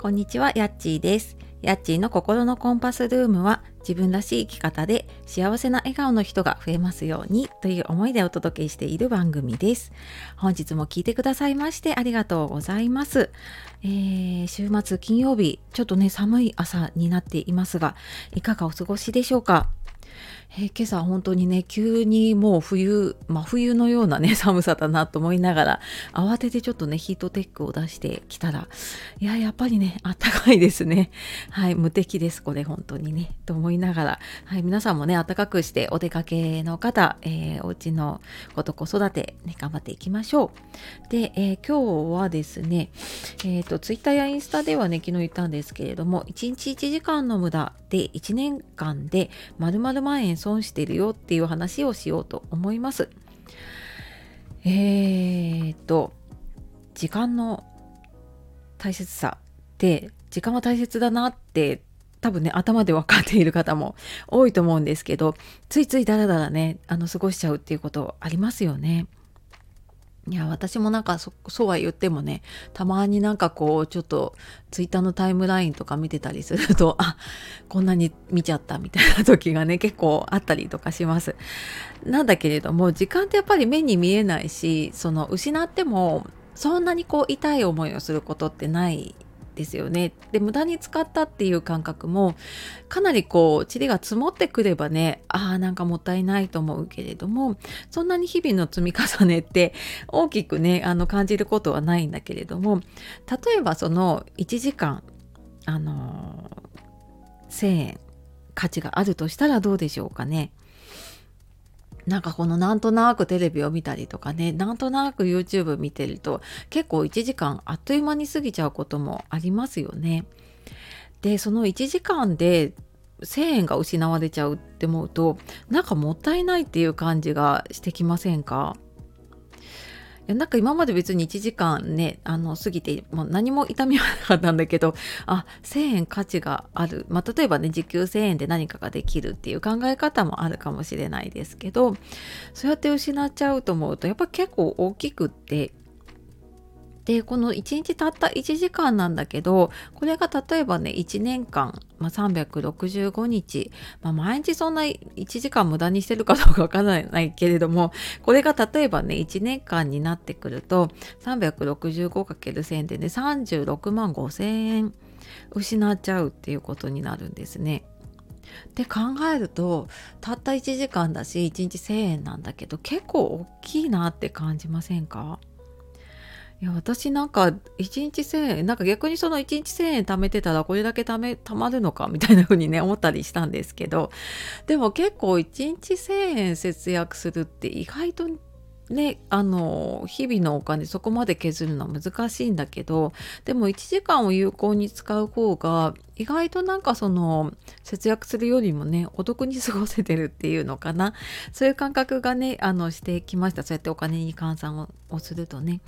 こんにちは、やっちーです。やっちーの心のコンパスルームは自分らしい生き方で幸せな笑顔の人が増えますようにという思いでお届けしている番組です。本日も聞いてくださいましてありがとうございます。えー週末金曜日、ちょっとね寒い朝になっていますが、いかがお過ごしでしょうか？えー今朝本当にね急にもう冬真冬のようなね 寒さだなと思いながら慌ててちょっとねヒートテックを出してきたらいややっぱりねあったかいですね。はい無敵ですこれ本当にねと思いながらはい皆さんもね暖かくしてお出かけの方、えーお家のこと子育てね頑張っていきましょう。で、えー今日はですねえっ、とツイッターやインスタではね昨日言ったんですけれども1日1時間の無駄で1年間で丸々万円損してるよっていう話をしようと思います。えー、と時間の大切さって時間は大切だなって多分ね頭で分かっている方も多いと思うんですけどついついダラダラねあの過ごしちゃうっていうことありますよね。いや私もなんかそそうは言ってもねたまになんかこうちょっとツイッターのタイムラインとか見てたりすると あこんなに見ちゃったみたいな時がね結構あったりとかします。なんだけれども時間ってやっぱり目に見えないしその失ってもそんなにこう痛い思いをすることってないですよね。で無駄に使ったっていう感覚もかなりこう塵が積もってくればねあーなんかもったいないと思うけれどもそんなに日々の積み重ねって大きくねあの感じることはないんだけれども例えばその1時間あの1,000円価値があるとしたらどうでしょうかね。なんかこのなんとなくテレビを見たりとかねなんとなく YouTube 見てると結構1時間あっという間に過ぎちゃうこともありますよね。でその1時間で1,000円が失われちゃうって思うとなんかもったいないっていう感じがしてきませんか？なんか今まで別に1時間ねあの過ぎてもう何も痛みはなかったんだけどあ1,000円価値がある、まあ、例えばね時給1,000円で何かができるっていう考え方もあるかもしれないですけどそうやって失っちゃうと思うとやっぱ結構大きくってでこの1日たった1時間なんだけどこれが例えばね1年間、まあ、365日、まあ、毎日そんな1時間無駄にしてるかどうかわからないけれどもこれが例えばね1年間になってくると 365×1000 でね36万5,000円失っちゃうっていうことになるんですね。で考えるとたった1時間だし1日1,000円なんだけど結構大きいなって感じませんか？いや私なんか1日1,000円なんか逆にその1日1,000円貯めてたらこれだけ貯め貯まるのかみたいな風にね思ったりしたんですけどでも結構1日1,000円節約するって意外とねあの日々のお金そこまで削るのは難しいんだけどでも1時間を有効に使う方が意外となんかその節約するよりもねお得に過ごせてるっていうのかなそういう感覚がねあのしてきましたそうやってお金に換算ををするとね。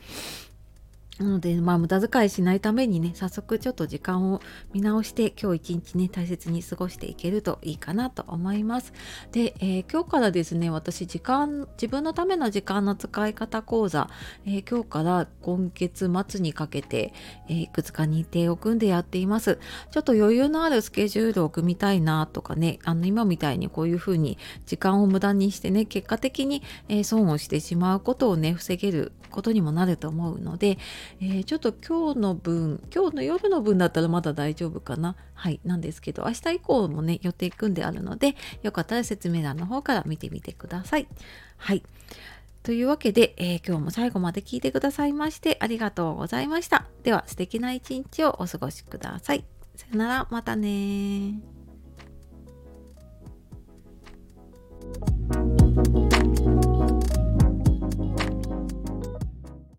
なので、まあ、無駄遣いしないためにね、早速ちょっと時間を見直して、今日一日ね、大切に過ごしていけるといいかなと思います。で、えー今日からですね、私、時間、自分のための時間の使い方講座、えー今日から今月末にかけて、えーいくつか日程を組んでやっています。ちょっと余裕のあるスケジュールを組みたいなとかね、あの、今みたいにこういうふうに時間を無駄にしてね、結果的に、え損をしてしまうことをね、防げることにもなると思うので、えーちょっと今日の分今日の夜の分だったらまだ大丈夫かな。はいなんですけど明日以降もね予定組んであるのでよかったら説明欄の方から見てみてください。はい。というわけで、えー今日も最後まで聞いてくださいましてありがとうございました。では素敵な一日をお過ごしください。さよなら。またね